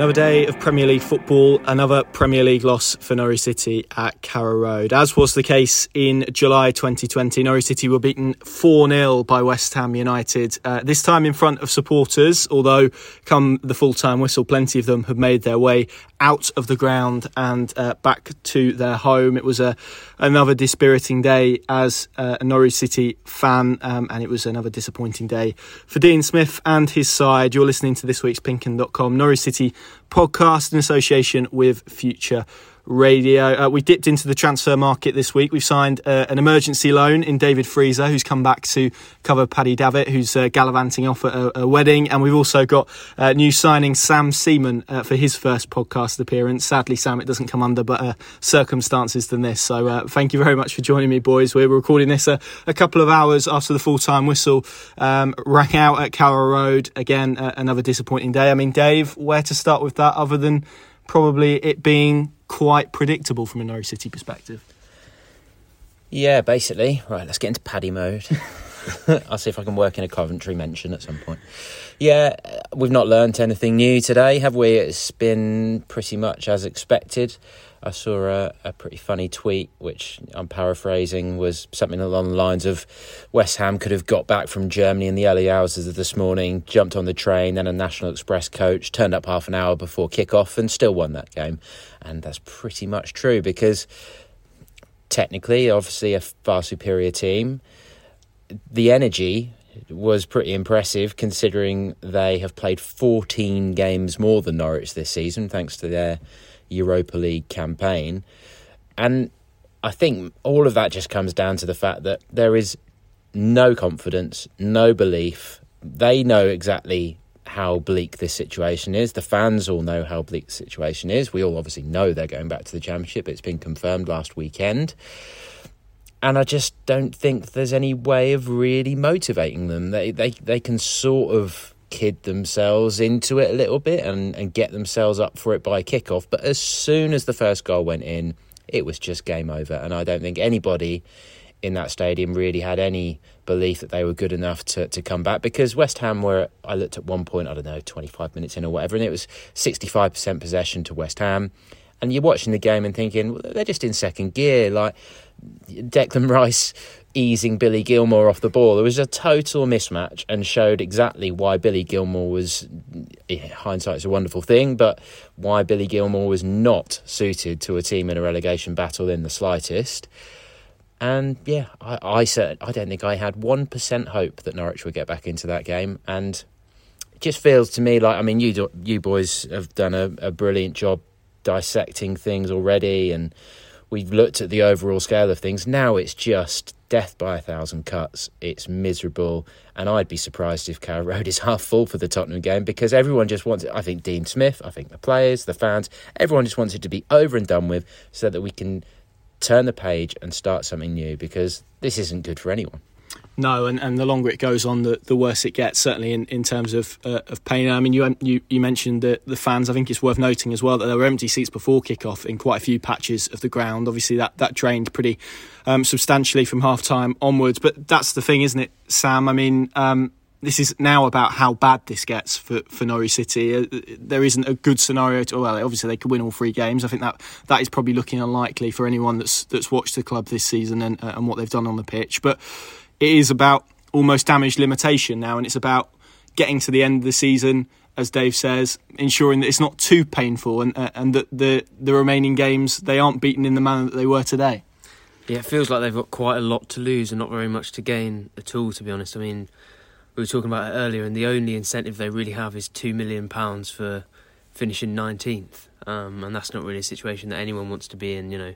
Another day of Premier League football, another Premier League loss for Norwich City at Carrow Road. As was the case in July 2020, Norwich City were beaten 4 0 by West Ham United, uh, this time in front of supporters, although come the full time whistle, plenty of them have made their way out of the ground and uh, back to their home. It was a, another dispiriting day as a Norwich City fan, um, and it was another disappointing day for Dean Smith and his side. You're listening to this week's pinkun.com. Norwich City podcast in association with Future Radio. Uh, we dipped into the transfer market this week. We've signed uh, an emergency loan in David Freezer, who's come back to cover Paddy Davitt, who's uh, gallivanting off at a, a, wedding. And we've also got uh, new signing Sam Seaman uh, for his first podcast appearance. Sadly, Sam, it doesn't come under better circumstances than this. So uh, thank you very much for joining me, boys. We're recording this a, a couple of hours after the full time whistle um, rang out at Carrow Road. Again, another disappointing day. I mean, Dave, where to start with that other than probably it being quite predictable from a Norwich City perspective. Yeah, basically. Right, let's get into Paddy mode. I'll see if I can work in a Coventry mention at some point. Yeah, we've not learnt anything new today, have we? It's been pretty much as expected. I saw a, a pretty funny tweet, which I'm paraphrasing, was something along the lines of West Ham could have got back from Germany in the early hours of this morning, jumped on the train, then a National Express coach, turned up half an hour before kick-off and still won that game. And that's pretty much true because technically, obviously, a far superior team. The energy was pretty impressive considering they have played 14 games more than Norwich this season, thanks to their Europa League campaign. And I think all of that just comes down to the fact that there is no confidence, no belief. They know exactly how bleak this situation is. The fans all know how bleak the situation is. We all obviously know they're going back to the Championship. It's been confirmed last weekend. And I just don't think there's any way of really motivating them. They they they can sort of kid themselves into it a little bit and, and get themselves up for it by kickoff. But as soon as the first goal went in, it was just game over. And I don't think anybody in that stadium really had any belief that they were good enough to, to come back because West Ham were, I looked at one point, I don't know, 25 minutes in or whatever, and it was 65% possession to West Ham. And you're watching the game and thinking, well, they're just in second gear. Like Declan Rice easing Billy Gilmour off the ball. It was a total mismatch and showed exactly why Billy Gilmour was, hindsight is a wonderful thing, but why Billy Gilmour was not suited to a team in a relegation battle in the slightest. And yeah, I, I said I don't think I had one percent hope that Norwich would get back into that game, and it just feels to me like I mean you you boys have done a, a brilliant job dissecting things already, and we've looked at the overall scale of things. Now it's just death by a thousand cuts. It's miserable, and I'd be surprised if Carrow Road is half full for the Tottenham game because everyone just wants it. I think Dean Smith, I think the players, the fans, everyone just wants it to be over and done with so that we can turn the page and start something new because this isn't good for anyone. No, and, and the longer it goes on, the, the worse it gets. Certainly in, in terms of uh, of pain. I mean, you you, you mentioned the the fans. I think it's worth noting as well that there were empty seats before kickoff in quite a few patches of the ground. Obviously, that that drained pretty um, substantially from half time onwards. But that's the thing, isn't it, Sam? I mean, um, this is now about how bad this gets for, for Norwich City. Uh, there isn't a good scenario to well, obviously they could win all three games. I think that that is probably looking unlikely for anyone that's that's watched the club this season and uh, and what they've done on the pitch. But it is about almost damage limitation now, and it's about getting to the end of the season, as Dave says, ensuring that it's not too painful and uh, and that the the remaining games they aren't beaten in the manner that they were today. Yeah, it feels like they've got quite a lot to lose and not very much to gain at all. To be honest, I mean we were talking about it earlier, and the only incentive they really have is two million pounds for finishing nineteenth, um, and that's not really a situation that anyone wants to be in. You know,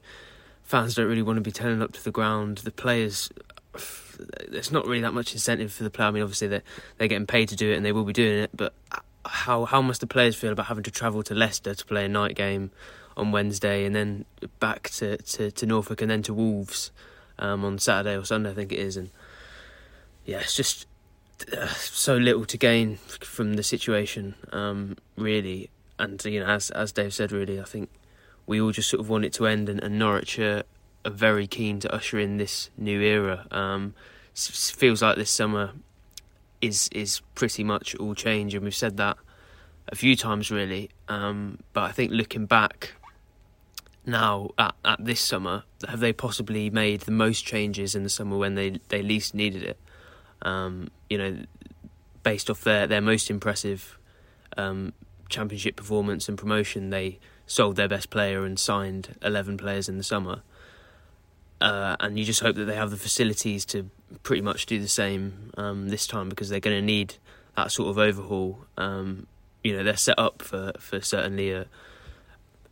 fans don't really want to be turning up to the ground. The players, there's not really that much incentive for the player. I mean, obviously they're they're getting paid to do it, and they will be doing it. But how how must the players feel about having to travel to Leicester to play a night game on Wednesday, and then back to to, to Norfolk, and then to Wolves um, on Saturday or Sunday, I think it is, and yeah, it's just so little to gain from the situation, um, really. And you know, as as Dave said, really, I think we all just sort of want it to end, and, and Norwich are, very keen to usher in this new era. Um, feels like this summer is is pretty much all change, and we've said that a few times really. Um, but I think looking back now at, at this summer, have they possibly made the most changes in the summer when they, they least needed it? Um, you know, based off their, their most impressive um, championship performance and promotion, they sold their best player and signed 11 players in the summer. Uh, and you just hope that they have the facilities to pretty much do the same um, this time because they're going to need that sort of overhaul. Um, you know, they're set up for, for certainly a,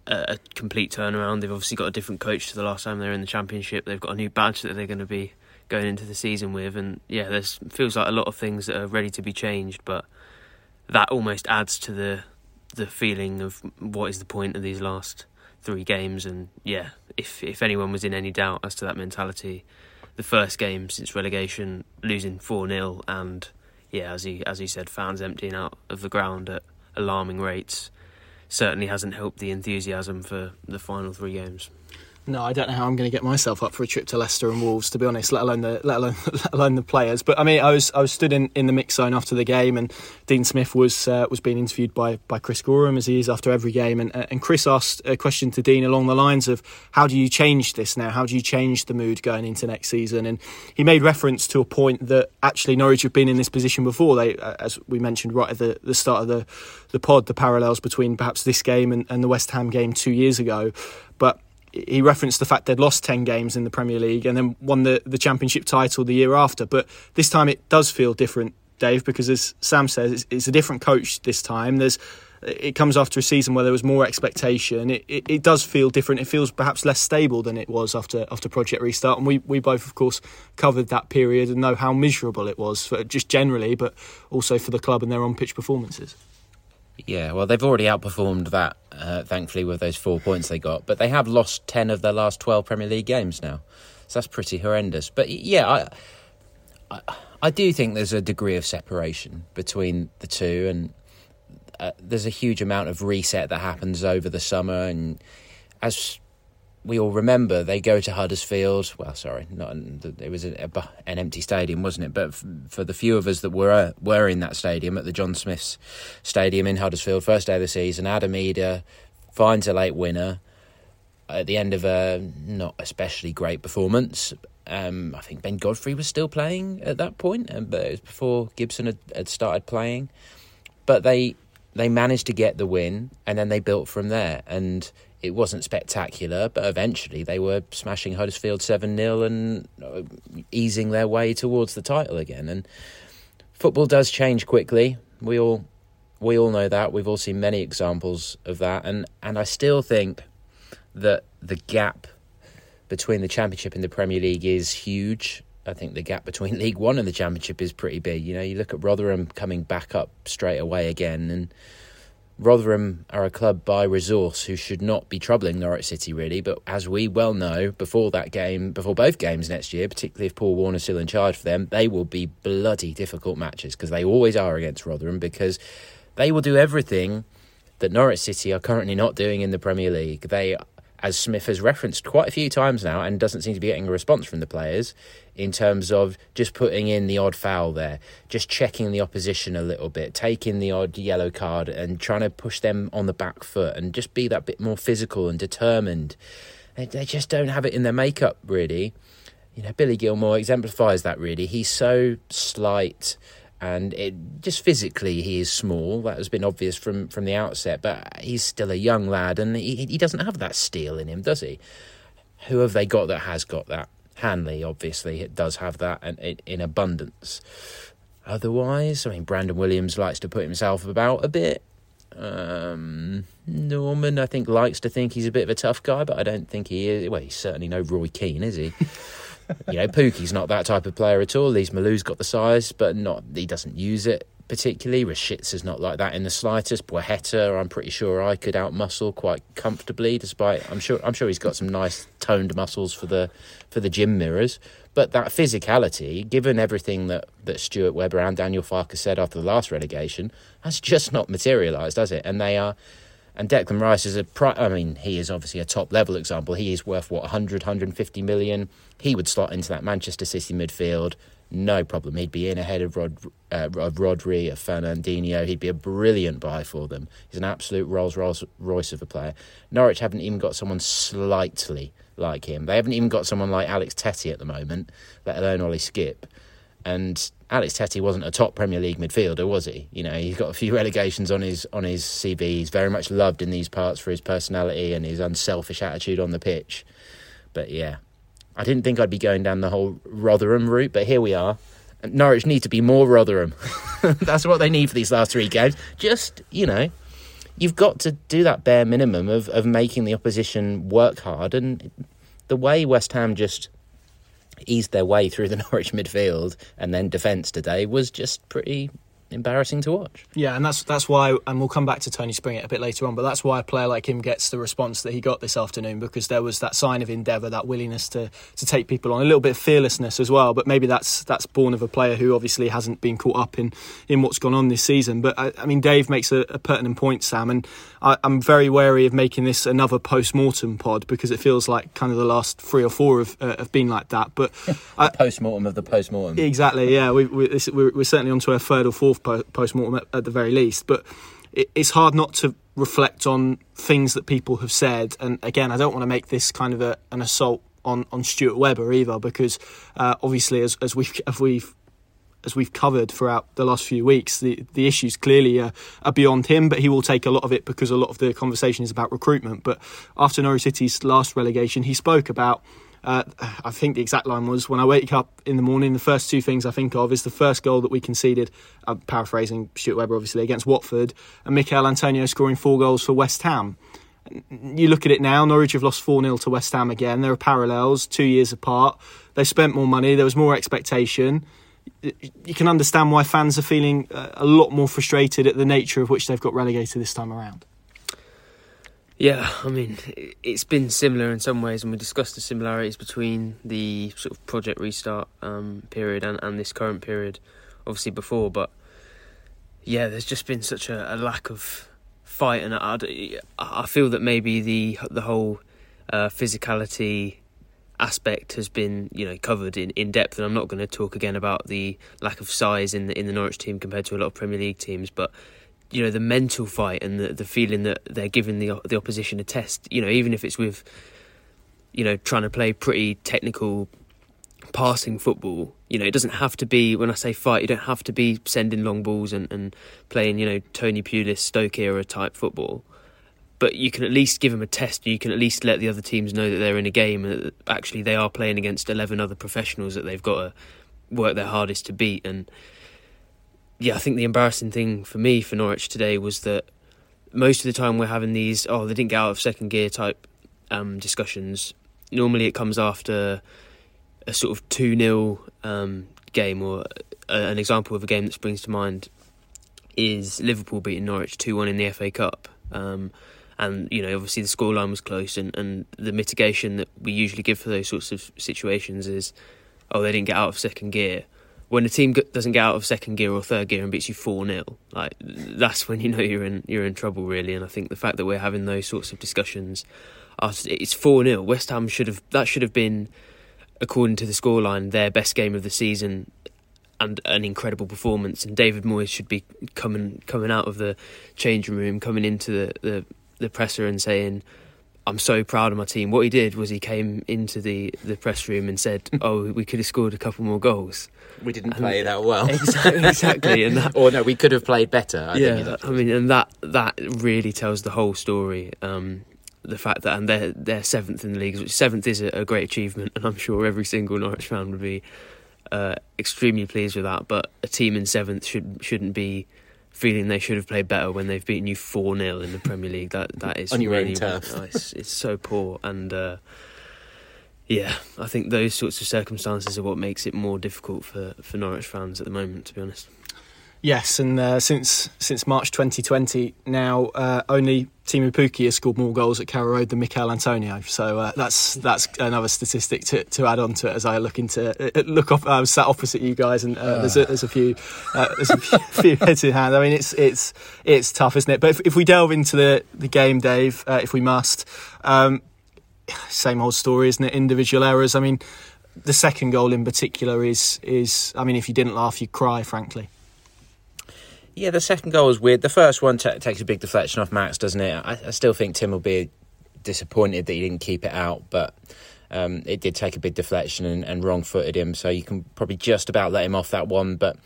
a, complete turnaround. They've obviously got a different coach to the last time they were in the championship. They've got a new badge that they're going to be going into the season with, and yeah, there's feels like a lot of things that are ready to be changed, but that almost adds to the the feeling of what is the point of these last three games. And yeah, if if anyone was in any doubt as to that mentality, the first game since relegation, losing four 0 and yeah, as he as he said, fans emptying out of the ground at alarming rates, certainly hasn't helped the enthusiasm for the final three games. No, I don't know how I'm going to get myself up for a trip to Leicester and Wolves, to be honest. Let alone the let alone let alone the players. But I mean, I was I was stood in, in the mix zone after the game, and Dean Smith was uh, was being interviewed by by Chris Goreham as he is after every game, and uh, and Chris asked a question to Dean along the lines of how do you change this now? How do you change the mood going into next season? And he made reference to a point that actually Norwich have been in this position before. They, uh, as we mentioned right at the, the start of the the pod, the parallels between perhaps this game and, and the West Ham game two years ago, but he referenced the fact they'd lost 10 games in the Premier League and then won the, the championship title the year after. But this time it does feel different, Dave, because as Sam says, it's, it's a different coach this time. There's it comes after a season where there was more expectation. It, it, it, does feel different. It feels perhaps less stable than it was after after Project Restart. And we, we both, of course, covered that period and know how miserable it was for just generally, but also for the club and their on pitch performances. Yeah, well, they've already outperformed that, uh, thankfully, with those four points they got. But they have lost 10 of their last 12 Premier League games now. So that's pretty horrendous. But yeah, I, I, I do think there's a degree of separation between the two. And uh, there's a huge amount of reset that happens over the summer. And as we all remember they go to Huddersfield. Well, sorry, not it was a, a, an empty stadium, wasn't it? But f- for the few of us that were were in that stadium at the John Smiths Stadium in Huddersfield, first day of the season, Adam Idah finds a late winner at the end of a not especially great performance. Um, I think Ben Godfrey was still playing at that point, um, but it was before Gibson had, had started playing. But they they managed to get the win, and then they built from there. And it wasn't spectacular, but eventually they were smashing Huddersfield 7 0 and uh, easing their way towards the title again. And football does change quickly. We all we all know that. We've all seen many examples of that. And, and I still think that the gap between the Championship and the Premier League is huge. I think the gap between League One and the Championship is pretty big. You know, you look at Rotherham coming back up straight away again and Rotherham are a club by resource who should not be troubling Norwich City, really. But as we well know, before that game, before both games next year, particularly if Paul Warne's still in charge for them, they will be bloody difficult matches because they always are against Rotherham because they will do everything that Norwich City are currently not doing in the Premier League. They as Smith has referenced quite a few times now and doesn't seem to be getting a response from the players in terms of just putting in the odd foul there, just checking the opposition a little bit, taking the odd yellow card and trying to push them on the back foot and just be that bit more physical and determined. They, they just don't have it in their makeup, really. You know, Billy Gilmour exemplifies that really. He's so slight and it just physically he is small. That has been obvious from from the outset, but he's still a young lad, and he he doesn't have that steel in him, does he? Who have they got that has got that? Hanley, obviously, does have that in, in abundance. Otherwise, I mean, Brandon Williams likes to put himself about a bit. Um, Normann, I think, likes to think he's a bit of a tough guy, but I don't think he is. Well, he's certainly no Roy Keane, is he? you know, Pukki's not that type of player at all. Lees-Melou's got the size, but not he doesn't use it particularly. is not like that in the slightest. Placheta, I'm pretty sure I could outmuscle quite comfortably, despite I'm sure I'm sure he's got some nice toned muscles for the for the gym mirrors. But that physicality, given everything that, that Stuart Webber and Daniel Farke said after the last relegation, has just not materialised, does it? And they are and Declan Rice is a, pri- I mean, he is obviously a top level example. He is worth what 100, 150 million. He would slot into that Manchester City midfield no problem. He'd be in ahead of Rod, uh, of Rodri, of Fernandinho. He'd be a brilliant buy for them. He's an absolute Rolls Royce of a player. Norwich haven't even got someone slightly like him. They haven't even got someone like Alex Tettey at the moment, let alone Ollie Skipp. And Alex Tettey wasn't a top Premier League midfielder, was he? You know, he's got a few relegations on his on his CV. He's very much loved in these parts for his personality and his unselfish attitude on the pitch. But yeah, I didn't think I'd be going down the whole Rotherham route, but here we are. Norwich need to be more Rotherham. That's what they need for these last three games. Just, you know, you've got to do that bare minimum of, of making the opposition work hard. And the way West Ham just eased their way through the Norwich midfield and then defence today was just pretty embarrassing to watch. Yeah, and that's that's why, and we'll come back to Tony Springett a bit later on, but that's why a player like him gets the response that he got this afternoon because there was that sign of endeavour, that willingness to to take people on, a little bit of fearlessness as well. But maybe that's that's born of a player who obviously hasn't been caught up in in what's gone on this season. But I, I mean, Dave makes a, a, pertinent point, Sam, and I, am very wary of making this another post mortem pod because it feels like kind of the last three or four have, uh, have been like that. But post mortem of the post mortem, exactly. Yeah, we, we, we're, we're certainly onto our third or fourth post mortem at, at, the very least. But it, it's hard not to reflect on things that people have said. And again, I don't want to make this kind of a, an assault on, on Stuart Webber either, because uh, obviously, as, as we've as we've as we've covered throughout the last few weeks, the, the issues clearly are, are, beyond him, but he will take a lot of it because a lot of the conversation is about recruitment. But after Norwich City's last relegation, he spoke about uh, I think the exact line was when I wake up in the morning, the first two things I think of is the first goal that we conceded, I'm paraphrasing Stuart Webber obviously, against Watford, and Michail Antonio scoring four goals for West Ham. You look at it now, Norwich have lost 4 0 to West Ham again. There are parallels, two years apart. They spent more money, there was more expectation. You can understand why fans are feeling a lot more frustrated at the nature of which they've got relegated this time around. Yeah, I mean, it's been similar in some ways, and we discussed the similarities between the sort of project restart um, period and, and this current period, obviously before. But yeah, there's just been such a, a lack of fight, and I, I feel that maybe the the whole uh, physicality aspect has been you know covered in, in depth, and I'm not going to talk again about the lack of size in the in the Norwich team compared to a lot of Premier League teams, but you know the mental fight and the the feeling that they're giving the the opposition a test. You know, even if it's with you know trying to play pretty technical passing football. You know, it doesn't have to be when I say fight. You don't have to be sending long balls and, and playing you know Tony Pulis Stoke era type football. But you can at least give them a test. You can at least let the other teams know that they're in a game and that actually they are playing against eleven other professionals that they've got to work their hardest to beat. And yeah, I think the embarrassing thing for me for Norwich today was that most of the time we're having these oh they didn't get out of second gear type um, discussions. Normally it comes after a sort of two 0 um, game or a, an example of a game that springs to mind is Liverpool beating Norwich two one in the FA Cup. Um, and you know obviously the scoreline was close and, and the mitigation that we usually give for those sorts of situations is oh they didn't get out of second gear when a team doesn't get out of second gear or third gear and beats you four 0 like that's when you know you're in you're in trouble really. And I think the fact that we're having those sorts of discussions, it's four 0 West Ham should have that should have been, according to the scoreline, their best game of the season. And an incredible performance, and David Moyes should be coming coming out of the changing room, coming into the, the, the presser and saying, I'm so proud of my team. What he did was he came into the, the press room and said, "Oh, we could have scored a couple more goals." We didn't and play that well. Exactly, exactly. and that, or no, we could have played better. I yeah, I mean, and that that really tells the whole story. Um, the fact that and they're they're seventh in the league. Seventh is a, a, great achievement, and I'm sure every single Norwich fan would be uh, extremely pleased with that. But a team in seventh should shouldn't be feeling they should have played better when they've beaten you four 0 in the Premier League. That that is on your really, own turf. it's, it's so poor and. Uh, yeah, I think those sorts of circumstances are what makes it more difficult for, for Norwich fans at the moment, to be honest. Yes, and uh, since since March 2020, now uh, only Teemu Pukki has scored more goals at Carrow Road than Michail Antonio. So uh, that's that's another statistic to, to add on to it as I look into uh, look off. I was sat opposite you guys, and uh, there's, a, there's a few uh, there's a few, heads in hand. I mean, it's it's it's tough, isn't it? But if, if we delve into the the game, Dave, if we must, um, same old story, isn't it? Individual errors. I mean, the second goal in particular is is. I mean, if you didn't laugh, you'd cry. Frankly. Yeah, the second goal was weird. The first one t- takes a big deflection off Max, doesn't it? I, I, still think Tim will be disappointed that he didn't keep it out, but um, it did take a big deflection and, and wrong footed him, so you can probably just about let him off that one. But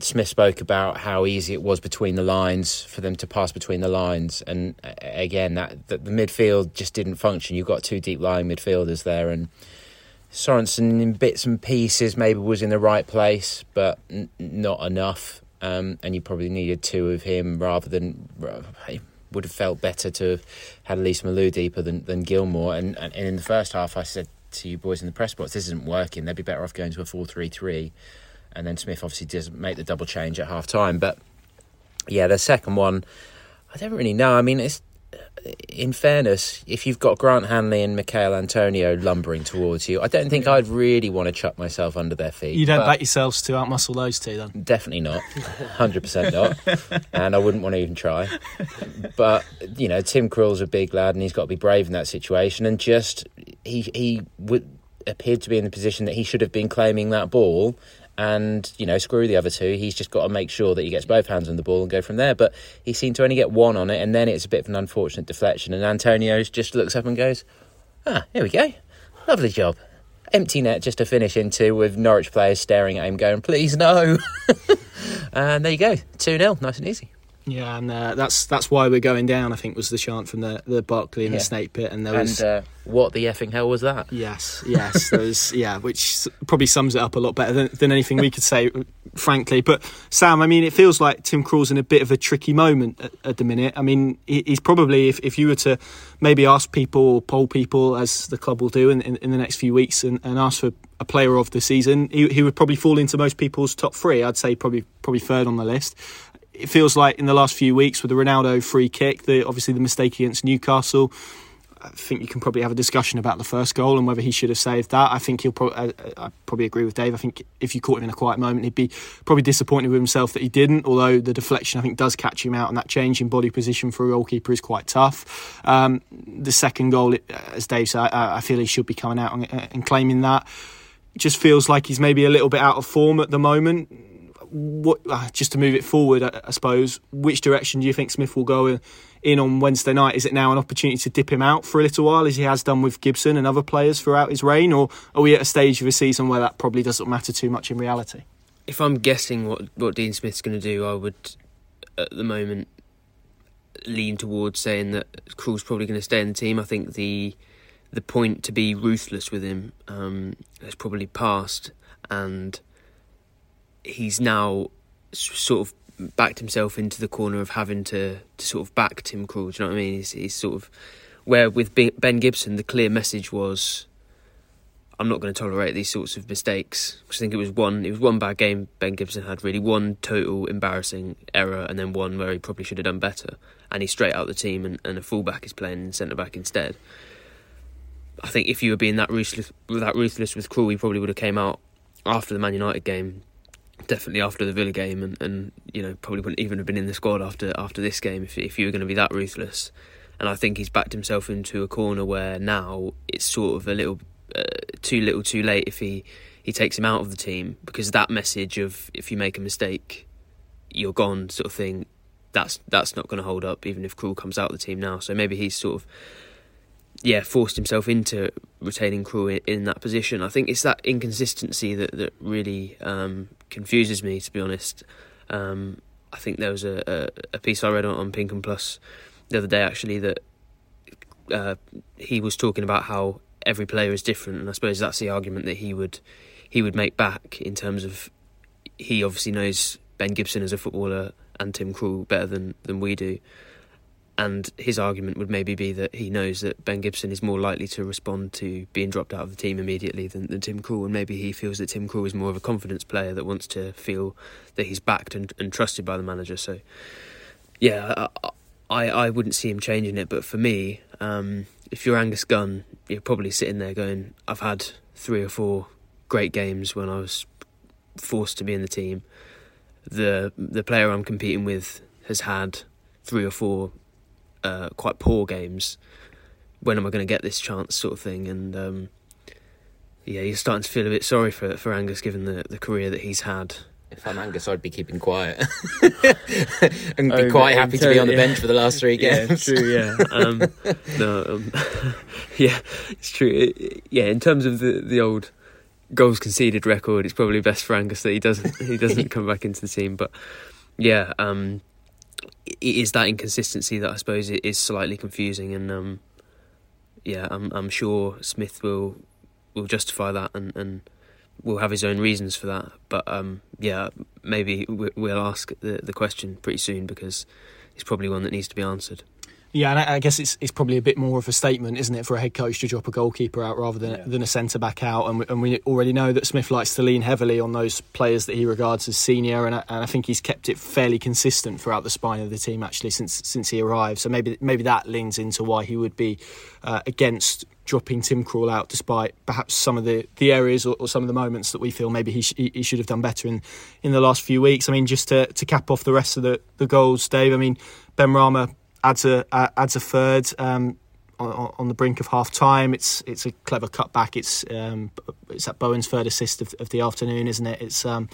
Smith spoke about how easy it was between the lines for them to pass between the lines, and uh, again, that, that the midfield just didn't function. You've got two deep lying midfielders there, and Sorensen in bits and pieces maybe was in the right place, but n- not enough. Um, and you probably needed two of him rather than. It would have felt better to have had at least Melou deeper than, than Gilmour. And, and, and in the first half, I said to you boys in the press box, this isn't working. They'd be better off going to a 4 3 3. And then Smith obviously doesn't make the double change at half time. But yeah, the second one, I don't really know. I mean, it's in fairness, if you've got Grant Hanley and Michail Antonio lumbering towards you, I don't think I'd really want to chuck myself under their feet. You don't back yourselves to outmuscle those two, then? Definitely not, hundred percent not, and I wouldn't want to even try. But you know, Tim Krul's a big lad, and he's got to be brave in that situation. And just he he would appeared to be in the position that he should have been claiming that ball and you know screw the other two. He's just got to make sure that he gets both hands on the ball and go from there. But he seemed to only get one on it, and then it's a bit of an unfortunate deflection. And Antonio just looks up and goes, "Ah, here we go, lovely job." Empty net just to finish into with Norwich players staring at him, going, "Please no." and there you go, two 0 nice and easy. Yeah, and uh, that's that's why we're going down. I think was the chant from the the Barclay and yeah. the Snake Pit, and there and, was uh, what the effing hell was that? Yes, yes, there was yeah, which probably sums it up a lot better than, than anything we could say, frankly. But Sam, I mean, it feels like Tim Krul's in a bit of a tricky moment at, at the minute. I mean, he's probably if, if you were to maybe ask people, or poll people, as the club will do in, in, in the next few weeks, and, and ask for a player of the season, he, he would probably fall into most people's top three. I'd say probably probably third on the list it feels like in the last few weeks with the Ronaldo free kick, the obviously the mistake against Newcastle. I think you can probably have a discussion about the first goal and whether he should have saved that. I think he'll uh, I probably agree with Dave. I think if you caught him in a quiet moment, he'd be probably disappointed with himself that he didn't. Although the deflection, I think, does catch him out, and that change in body position for a goalkeeper is quite tough. Um, the second goal, as Dave said, I, I, feel he should be coming out and, and claiming that. It just feels like he's maybe a little bit out of form at the moment what uh, just to move it forward, I, I, suppose, which direction do you think Smith will go in on Wednesday night? Is it now an opportunity to dip him out for a little while, as he has done with Gibson and other players throughout his reign, or are we at a stage of the season where that probably doesn't matter too much in reality? If I'm guessing what what Dean Smith's going to do, I would at the moment lean towards saying that Krul's probably going to stay in the team. I think the the point to be ruthless with him um, has probably passed, and he's now sort of backed himself into the corner of having to, to sort of back Tim Krul. Do you know what I mean? He's, he's sort of where with Ben Gibson, the clear message was, "I'm not going to tolerate these sorts of mistakes." I think it was one, it was one bad game Ben Gibson had, really one total embarrassing error, and then one where he probably should have done better, and he's straight out the team, and, and a fullback is playing centre back instead. I think if you were being that ruthless, that ruthless with Krul, he probably would have came out after the Man United game definitely after the Villa game, and, and you know probably wouldn't even have been in the squad after after this game if if you were going to be that ruthless. And I think he's backed himself into a corner where now it's sort of a little uh, too little, too late if he he takes him out of the team because that message of if you make a mistake, you're gone sort of thing. That's that's not going to hold up even if Krul comes out of the team now. So maybe he's sort of yeah, forced himself into retaining Krul in, in, that position. I think it's that inconsistency that that really um, confuses me, to be honest. Um, I think there was a, a, a, piece I read on, on Pink Un Plus the other day actually that uh, he was talking about how every player is different, and I suppose that's the argument that he would he would make back in terms of he obviously knows Ben Gibson as a footballer and Tim Krul better than than we do. And his argument would maybe be that he knows that Ben Gibson is more likely to respond to being dropped out of the team immediately than, than Tim Krul, and maybe he feels that Tim Krul is more of a confidence player that wants to feel that he's backed and, and trusted by the manager. So, yeah, I, I wouldn't see him changing it. But for me, um, if you're Angus Gunn, you're probably sitting there going, "I've had three or four great games when I was forced to be in the team. The the player I'm competing with has had three or four uh, quite poor games. When am I going to get this chance, sort of thing? And um, yeah, you're starting to feel a bit sorry for for Angus given the, the career that he's had. If I'm Angus, I'd be keeping quiet and be Oh, quite happy to be on the yeah. bench for the last three Yeah, games. true. Yeah, um, no, um, yeah, it's true. It- yeah, in terms of the the old goals conceded record, it's probably best for Angus that he doesn't he doesn't come back into the team. But yeah, um, it is that inconsistency that I suppose is slightly confusing, and um, yeah, I'm I'm sure Smith will will justify that and and will have his own reasons for that. But um, yeah, maybe we- we'll ask the the question pretty soon because it's probably one that needs to be answered. Yeah, and I, I guess it's it's probably a bit more of a statement, isn't it, for a head coach to drop a goalkeeper out rather than Yeah. than a centre back out. And we, and we already know that Smith likes to lean heavily on those players that he regards as senior, and I, and I think he's kept it fairly consistent throughout the spine of the team actually since since he arrived. So maybe maybe that leans into why he would be uh, against dropping Tim Krul out, despite perhaps some of the, the areas or, or some of the moments that we feel maybe he, sh- he he should have done better in, in the last few weeks. I mean, just to, to cap off the rest of the, the goals, Dave. I mean, Benrahma adds a adds a third um, on, on the brink of half time. It's it's a clever cutback. It's um, it's at Bowen's third assist of, of the afternoon, isn't it? It's um,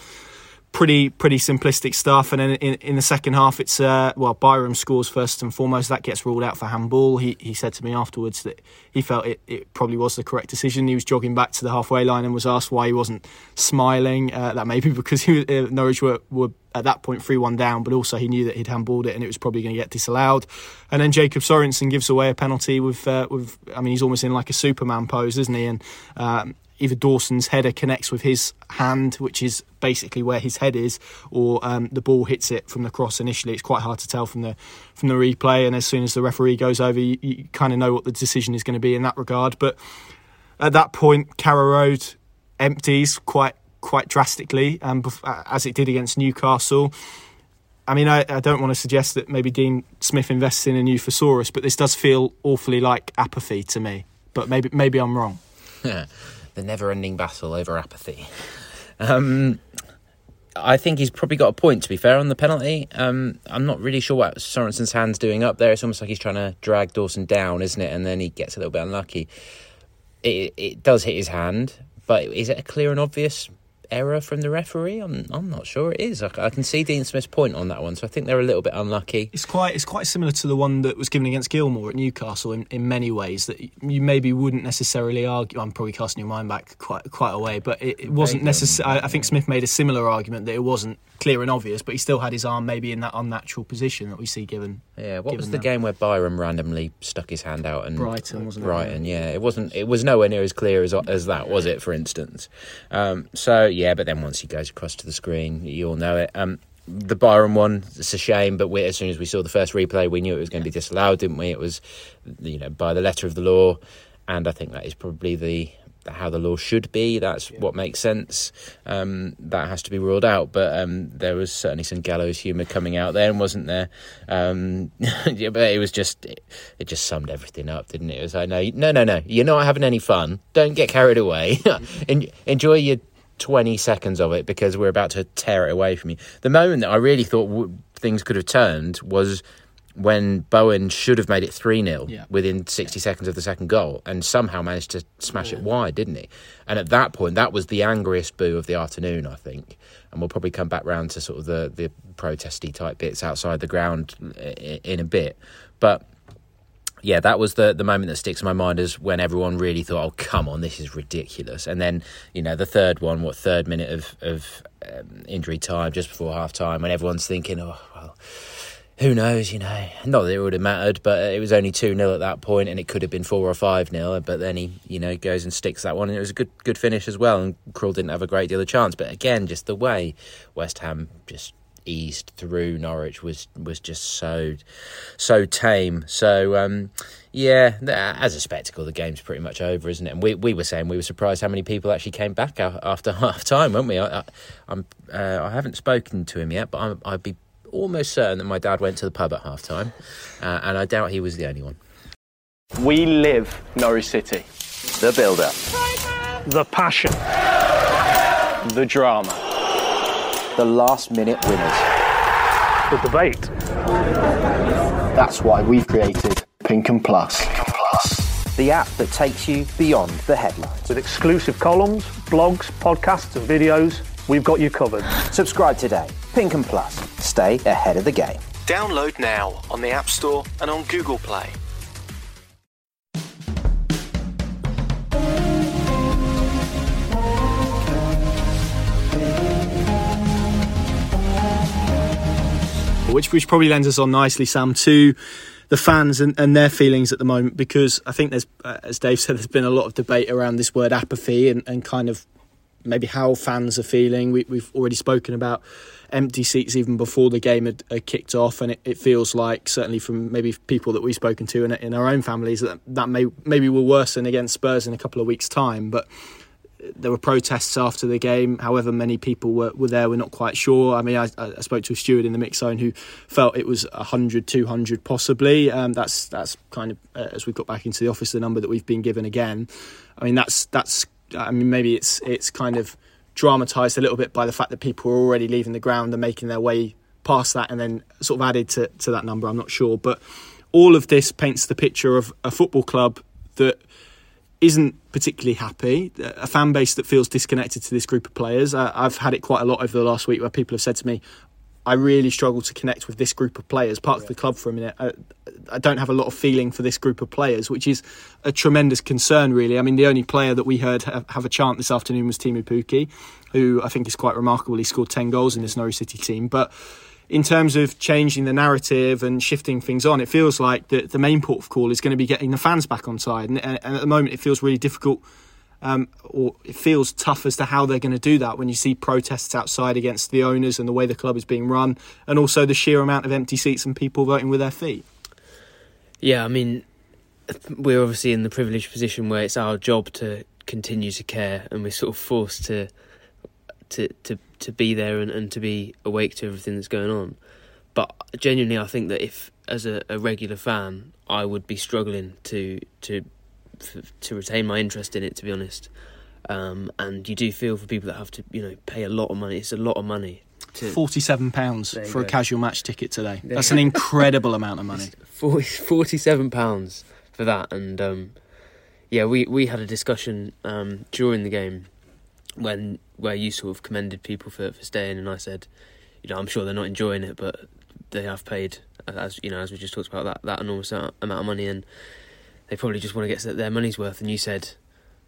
pretty pretty simplistic stuff. And then in, in the second half, it's uh, well Byram scores first and foremost. That gets ruled out for handball. He he said to me afterwards that he felt it, it probably was the correct decision. He was jogging back to the halfway line and was asked why he wasn't smiling. Uh, that may be because he, uh, Norwich were, were at that point 3 1 down, but also he knew that he'd handballed it and it was probably going to get disallowed. And then Jacob Sorensen gives away a penalty with, uh, with I mean, he's almost in like a Superman pose, isn't he? And um, either Dawson's header connects with his hand, which is basically where his head is, or um, the ball hits it from the cross initially. It's quite hard to tell from the from the replay. And as soon as the referee goes over, you, you kind of know what the decision is going to be in that regard. But at that point, Carrow Road empties quite quite drastically, um, as it did against Newcastle. I mean, I, I don't want to suggest that maybe Dean Smith invests in a new thesaurus, but this does feel awfully like apathy to me. But maybe maybe I'm wrong. the never-ending battle over apathy. Um, I think he's probably got a point. To be fair, on the penalty, um, I'm not really sure what Sorensen's hand's doing up there. It's almost like he's trying to drag Dawson down, isn't it? And then he gets a little bit unlucky. It, it does hit his hand, but is it a clear and obvious error from the referee? I'm I'm not sure it is. I, I can see Dean Smith's point on that one, so I think they're a little bit unlucky. It's quite it's quite similar to the one that was given against Gilmour at Newcastle in, in many ways that you maybe wouldn't necessarily argue. I'm probably casting your mind back quite quite a way, but it, it wasn't necessary. I, I think Smith made a similar argument that it wasn't clear and obvious, but he still had his arm maybe in that unnatural position that we see given Yeah, what was the that. game where Byram randomly stuck his hand out and Brighton, wasn't it? Brighton, yeah, it wasn't. It was nowhere near as clear as as that, was it? For instance, um, so yeah, but then once he goes across to the screen, you all know it. Um, the Byram one, it's a shame, but we, as soon as we saw the first replay, we knew it was going to be disallowed, didn't we? It was, you know, by the letter of the law, and I think that is probably the how the law should be. That's what makes sense. Um, that has to be ruled out. But um, there was certainly some gallows humour coming out there, wasn't there? Um, yeah, but it was just it, it just summed everything up, didn't it? It was like, no, no, no, no. You're not having any fun. Don't get carried away. En- enjoy your 20 seconds of it because we're about to tear it away from you. The moment that I really thought w- things could have turned was when Bowen should have made it 3 0 Yeah. within 60 seconds of the second goal and somehow managed to smash it wide, didn't he? And at that point, that was the angriest boo of the afternoon, I think. And we'll probably come back round to sort of the, the protesty type bits outside the ground eh, eh, in a bit. But yeah, that was the the moment that sticks in my mind is when everyone really thought, "Oh, come on, this is ridiculous." And then you know the third one, what third minute of of um, injury time just before half time, when everyone's thinking, "Oh, well." Who knows, you know? Not that it would have mattered, but it was only 2 0 at that point, and it could have been 4 or 5 0. But then he, you know, goes and sticks that one, and it was a good good finish as well. And Krul didn't have a great deal of chance. But again, just the way West Ham just eased through Norwich was was just so so tame. So um, yeah, as a spectacle, the game's pretty much over, isn't it? And we we were saying we were surprised how many people actually came back after half time, weren't we? I, I, I'm uh, I haven't spoken to him yet, but I'm, I'd be almost certain that my dad went to the pub at half time, uh, and I doubt he was the only one. We live Norwich City. The build-up. The passion. The drama. The last-minute winners. The debate. That's why we've created Pink Un Plus. the app that takes you beyond the headlines. With exclusive columns, blogs, podcasts, and videos, we've got you covered. Subscribe today. Pink Un Plus. Stay ahead of the game. Download now on the App Store and on Google Play. Which which probably lends us on nicely, Sam, to the fans and, and their feelings at the moment because I think there's, uh, as Dave said, there's been a lot of debate around this word apathy and, and kind of maybe how fans are feeling. We, we've already spoken about empty seats even before the game had, had kicked off, and it, it, feels like certainly from maybe people that we've spoken to in, in our own families that that may maybe will worsen against Spurs in a couple of weeks' time, but there were protests after the game. However many people were, were there, we're not quite sure. I mean, I, I spoke to a steward in the mix zone who felt it was 100, 200 possibly. Um, that's that's kind of uh, as we've got back into the office, the number that we've been given again. I mean, that's that's. I mean, maybe it's it's kind of dramatised a little bit by the fact that people were already leaving the ground and making their way past that, and then sort of added to to that number. I'm not sure, but all of this paints the picture of a football club that isn't particularly happy, a fan base that feels disconnected to this group of players. I've had it quite a lot over the last week where people have said to me, I really struggle to connect with this group of players. Park yeah. the club for a minute. I, I, don't have a lot of feeling for this group of players, which is a tremendous concern, really. I mean, the only player that we heard have, have a chant this afternoon was Teemu Pukki, who I think is quite remarkable. He scored 10 goals in this Norwich City team. But in terms of changing the narrative and shifting things on, it feels like the, the main port of call is going to be getting the fans back on side. And, and, at the moment, it feels really difficult, um, or it feels tough as to how they're going to do that when you see protests outside against the owners and the way the club is being run, and also the sheer amount of empty seats and people voting with their feet. Yeah, I mean, we're obviously in the privileged position where it's our job to continue to care, and we're sort of forced to to to to be there and, and to be awake to everything that's going on. But genuinely, I think that if, as a, a regular fan, I would be struggling to to to retain my interest in it. To be honest, um, and you do feel for people that have to, you know, pay a lot of money. It's a lot of money. To... Forty-seven pounds for go. a casual match ticket today. That's an incredible amount of money. 40, Forty-seven pounds for that, and um, yeah, we we had a discussion um, during the game when where you sort of commended people for, for staying, and I said, you know, I'm sure they're not enjoying it, but they have paid, as you know, as we just talked about that that enormous amount of money, and they probably just want to get their money's worth. And you said,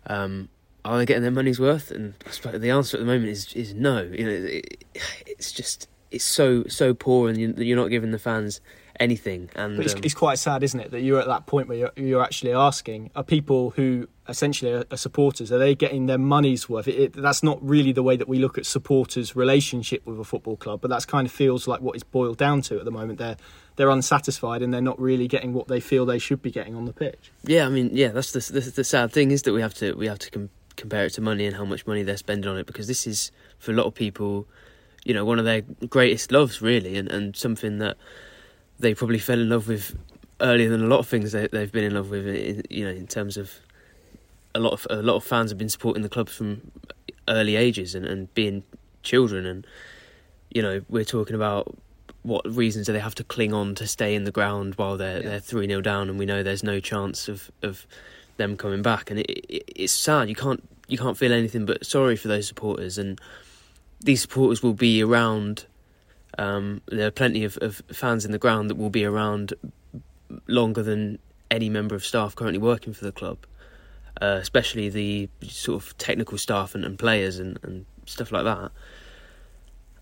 um, are they getting their money's worth? And the answer at the moment is is no. You know, it, it's just it's so so poor, and you're not giving the fans anything. And but it's, um, it's, quite sad, isn't it, that you're at that point where you're, you're actually asking: Are people who essentially are, are supporters are they getting their money's worth? It, it, that's not really the way that we look at supporters' relationship with a football club, but that's kind of feels like what it's boiled down to at the moment. They're they're unsatisfied and they're not really getting what they feel they should be getting on the pitch. Yeah, I mean, yeah, that's the the, the sad thing is that we have to we have to com- compare it to money and how much money they're spending on it because this is for a lot of people, you know, one of their greatest loves really, and and something that they probably fell in love with earlier than a lot of things they, they've been in love with. In, you know, in terms of a lot of a lot of fans have been supporting the club from early ages and, and being children, and you know, we're talking about what reasons do they have to cling on to stay in the ground while they're yeah. they're three 0 down, and we know there's no chance of of them coming back, and it, it, it's sad. You can't you can't feel anything but sorry for those supporters, and these supporters will be around um, there are plenty of, of fans in the ground that will be around longer than any member of staff currently working for the club, uh, especially the sort of technical staff and, and players and, and stuff like that.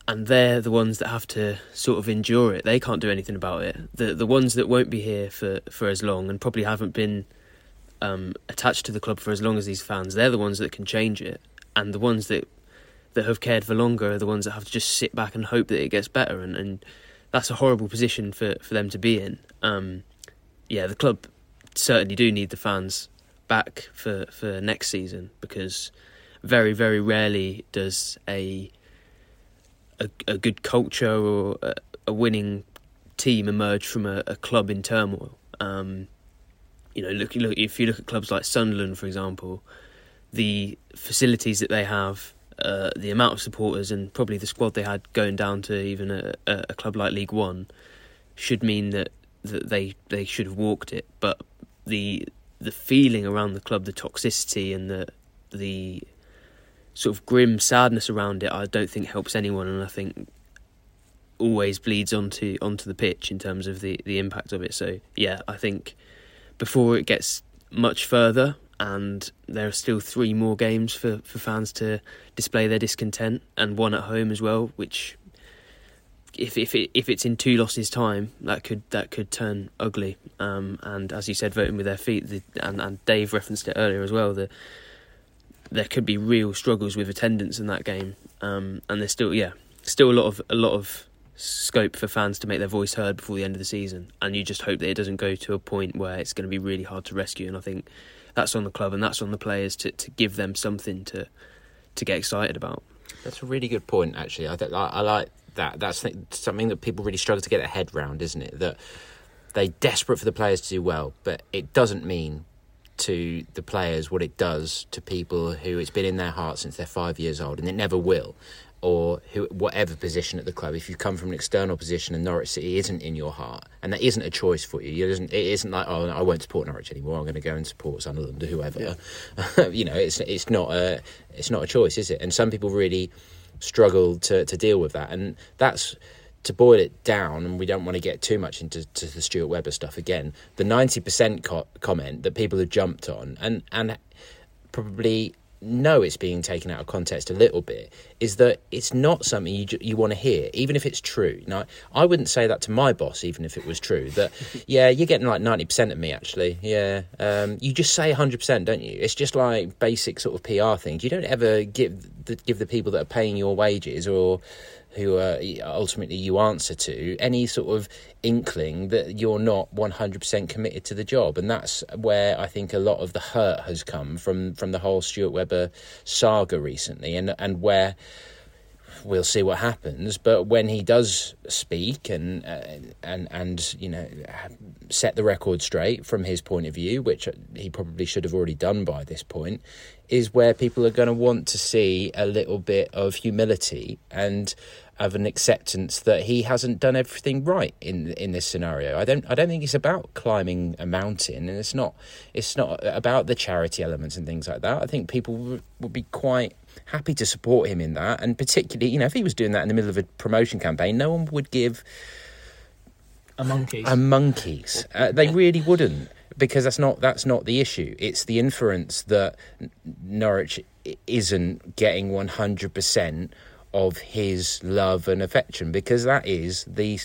And they're the ones that have to sort of endure it. They can't do anything about it. The the ones that won't be here for, for as long and probably haven't been um, attached to the club for as long as these fans, they're the ones that can change it. And the ones that that have cared for longer are the ones that have to just sit back and hope that it gets better, and, and that's a horrible position for, for them to be in. Um, yeah, the club certainly do need the fans back for, for next season because very very rarely does a a, a good culture or a, a, winning team emerge from a, a club in turmoil. Um, you know, look, look if you look at clubs like Sunderland, for example, the facilities that they have uh, the amount of supporters and probably the squad they had going down to even a, a club like League One should mean that, that they they should have walked it. But the the feeling around the club, the toxicity and the the sort of grim sadness around it, I don't think helps anyone, and I think always bleeds onto onto the pitch in terms of the the impact of it. So yeah, I think before it gets much further, and there are still three more games for, for fans to display their discontent, and one at home as well, which if if it, if it's in two losses time, that could that could turn ugly. Um, and as you said, voting with their feet, the, and and Dave referenced it earlier as well. The there could be real struggles with attendance in that game, um, and there's still yeah still a lot of a lot of scope for fans to make their voice heard before the end of the season. And you just hope that it doesn't go to a point where it's going to be really hard to rescue. And I think that's on the club and that's on the players to, to give them something to to get excited about. That's a really good point, actually. I, th- I like that. That's something that people really struggle to get their head round, isn't it? That they're desperate for the players to do well, but it doesn't mean to the players what it does to people who it's been in their heart since they're five years old, and it never will or who, whatever position at the club, if you come from an external position and Norwich City isn't in your heart, and that isn't a choice for you, it isn't, it isn't like oh I won't support Norwich anymore. I'm going to go and support Sunderland or whoever. Yeah. you know, it's it's not a it's not a choice, is it? And some people really struggle to to deal with that, and that's to boil it down, and we don't want to get too much into the Stuart Webber stuff again. The ninety percent co- comment that people have jumped on, and and probably know it's being taken out of context a little bit is that it's not something you you want to hear, even if it's true. Now, I wouldn't say that to my boss, even if it was true. That yeah, you're getting like ninety percent of me actually. Yeah, um, you just say hundred percent, don't you? It's just like basic sort of PR things. You don't ever give the, give the people that are paying your wages or who uh, ultimately you answer to, any sort of inkling that you're not 100% committed to the job. And that's where I think a lot of the hurt has come from, from the whole Stuart Webber saga recently, and, and where we'll see what happens. But when he does speak and uh, and and you know set the record straight from his point of view, which he probably should have already done by this point, is where people are going to want to see a little bit of humility and of an acceptance that he hasn't done everything right in in this scenario. I don't I don't think it's about climbing a mountain, and it's not it's not about the charity elements and things like that. I think people would, would be quite happy to support him in that, and particularly you know if he was doing that in the middle of a promotion campaign, no one would give a monkeys a monkeys. Uh, they really wouldn't because that's not that's not the issue. It's the inference that Norwich isn't getting one hundred percent of his love and affection because that is the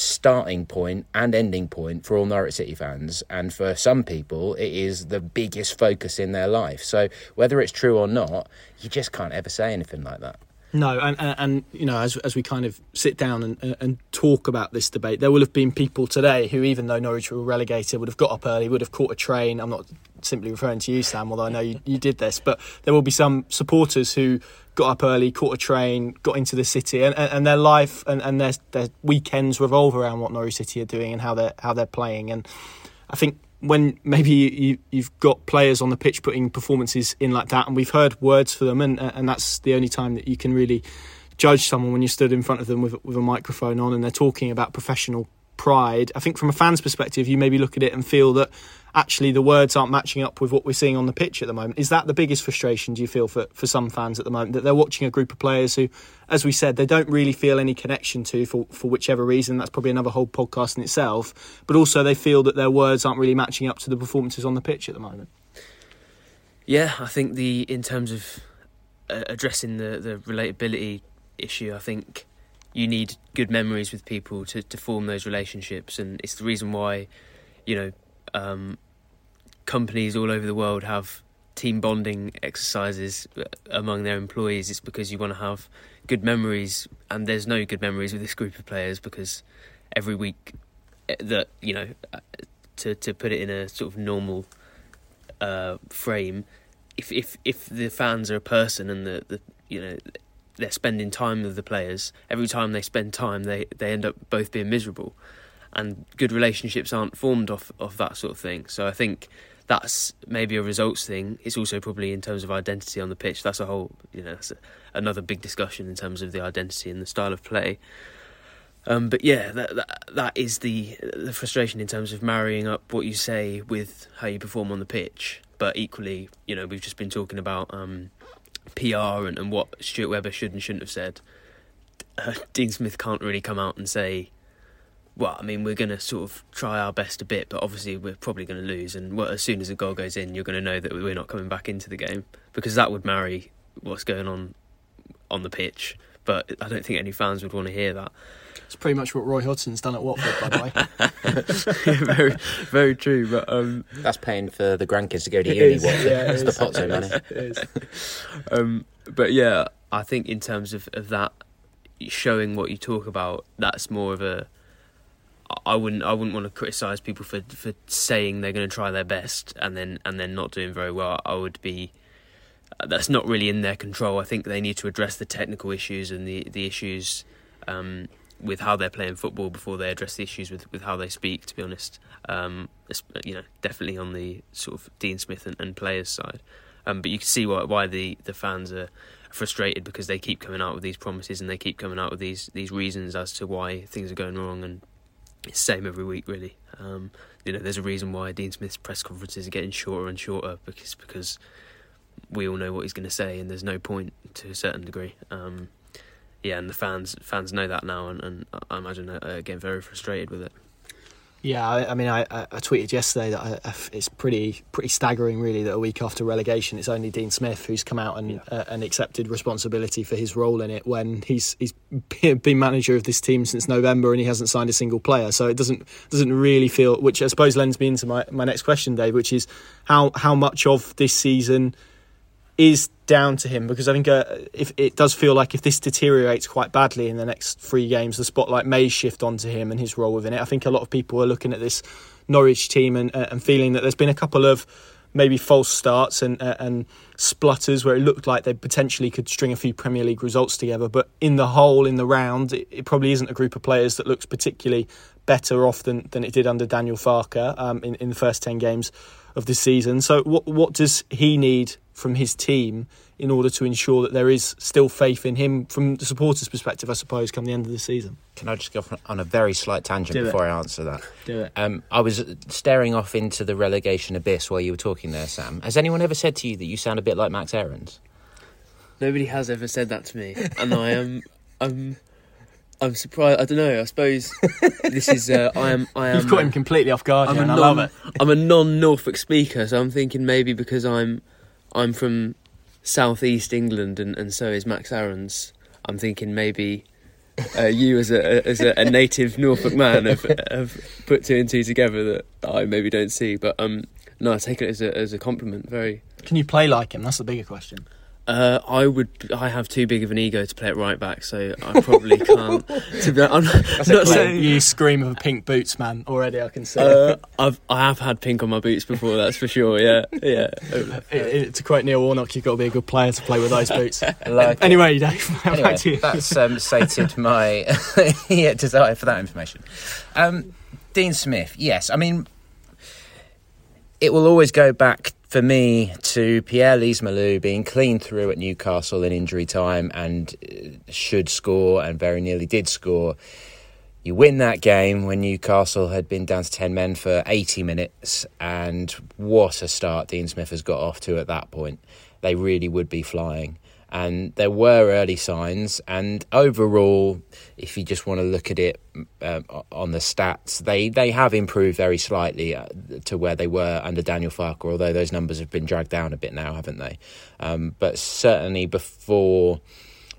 starting point and ending point for all Norwich City fans. And for some people, it is the biggest focus in their life. So whether it's true or not, you just can't ever say anything like that. No, and, and, and, you know, as as we kind of sit down and and talk about this debate, there will have been people today who, even though Norwich were relegated, would have got up early, would have caught a train. I'm not simply referring to you, Sam, although I know you, you did this, but there will be some supporters who got up early, caught a train, got into the city, and, and, their life and, and their their weekends revolve around what Norwich City are doing and how they're how they're playing. And I think when maybe you, you've got players on the pitch putting performances in like that, and we've heard words for them, and and that's the only time that you can really judge someone when you stood in front of them with with a microphone on and they're talking about professional pride. I think from a fan's perspective, you maybe look at it and feel that actually the words aren't matching up with what we're seeing on the pitch at the moment. Is that the biggest frustration, do you feel, for, for some fans at the moment? That they're watching a group of players who, as we said, they don't really feel any connection to for, for whichever reason. That's probably another whole podcast in itself. But also they feel that their words aren't really matching up to the performances on the pitch at the moment. Yeah, I think the in terms of uh, addressing the, the relatability issue, I think you need good memories with people to, to form those relationships, and it's the reason why, you know, um, companies all over the world have team bonding exercises uh, among their employees, it's because you want to have good memories, and there's no good memories with this group of players because every week uh, that you know uh, to to put it in a sort of normal uh, frame, if if if the fans are a person and the, the you know they're spending time with the players, every time they spend time, they they end up both being miserable, and good relationships aren't formed off of that sort of thing. So I think that's maybe a results thing. It's also probably in terms of identity on the pitch. That's a whole, you know, that's a, another big discussion in terms of the identity and the style of play. Um, but yeah, that, that that is the the frustration in terms of marrying up what you say with how you perform on the pitch. But equally, you know, we've just been talking about um, PR and, and what Stuart Webber should and shouldn't have said. Uh, Dean Smith can't really come out and say, well, I mean, we're going to sort of try our best a bit, but obviously we're probably going to lose. And well, as soon as a goal goes in, you're going to know that we're not coming back into the game because that would marry what's going on on the pitch. But I don't think any fans would want to hear that. It's pretty much what Roy Hodgson's done at Watford, by the way. very, very true. But um, That's paying for the grandkids to go to It uni. is, What? yeah, That's it the is. Pozzo money. It is. um, but yeah, I think in terms of, of that showing what you talk about, that's more of a. I wouldn't. I wouldn't want to criticise people for for saying they're going to try their best and then and then not doing very well. I would be. That's not really in their control. I think they need to address the technical issues and the the issues um, with how they're playing football before they address the issues with, with how they speak. To be honest, um, you know, definitely on the sort of Dean Smith and, and players side. Um, but you can see why why the, the fans are frustrated because they keep coming out with these promises and they keep coming out with these these reasons as to why things are going wrong and it's same every week really. Um, you know, there's a reason why Dean Smith's press conferences are getting shorter and shorter because because we all know what he's going to say and there's no point to a certain degree. Um, yeah, and the fans fans know that now and, and I imagine they're getting very frustrated with it. Yeah, I, I mean, I, I tweeted yesterday that I, I- it's pretty pretty staggering, really, that a week after relegation, it's only Dean Smith who's come out and uh, and accepted responsibility for his role in it when he's he's been manager of this team since November and he hasn't signed a single player. So it doesn't doesn't really feel, which I suppose lends me into my, my next question, Dave, which is how how much of this season is down to him because I think uh, if it does feel like if this deteriorates quite badly in the next three games, the spotlight may shift onto him and his role within it. I think a lot of people are looking at this Norwich team and, uh, and feeling that there's been a couple of maybe false starts and uh, and splutters where it looked like they potentially could string a few Premier League results together. But in the whole, in the round, it, it probably isn't a group of players that looks particularly better off than, than it did under Daniel Farke um, in, in the first 10 games of the season. So, what, what does he need from his team in order to ensure that there is still faith in him from the supporters' perspective, I suppose, come the end of the season? Can I just go on a very slight tangent Do it. before I answer that? Do it. Um, I was staring off into the relegation abyss while you were talking there, Sam. Has anyone ever said to you that you sound a bit like Max Aarons? Nobody has ever said that to me, and I am I'm I'm surprised. I don't know. I suppose this is uh, I am I am. You've caught him completely off guard, I'm here, a and I non, love it. I'm a non-Norfolk speaker, so I'm thinking maybe because I'm I'm from southeast England, and, and so is Max Aarons. I'm thinking maybe uh, you, as a as a, a native Norfolk man, have, have put two and two together that I maybe don't see. But um, no, I take it as a as a compliment. Very. Can you play like him? That's the bigger question. Uh, I would. I have too big of an ego to play it right back, so I probably can't. To be, I'm not, not saying. You scream of a pink boots, man. Already, I can see. Uh, I've I have had pink on my boots before. That's for sure. Yeah, yeah. it, it, to quote Neil Warnock, you've got to be a good player to play with those boots. Like anyway, Dave, Anyway, back to you. that's um, sated my yeah, desire for that information. Um, Dean Smith, yes. I mean, it will always go back for me to Pierre Lees-Melou being clean through at Newcastle in injury time and uh, should score and very nearly did score. You win that game when Newcastle had been down to 10 men for 80 minutes, and what a start Dean Smith has got off to at that point. They really would be flying. And there were early signs, and overall, if you just want to look at it um, on the stats, they, they have improved very slightly uh, to where they were under Daniel Farke, although those numbers have been dragged down a bit now, haven't they? Um, but certainly before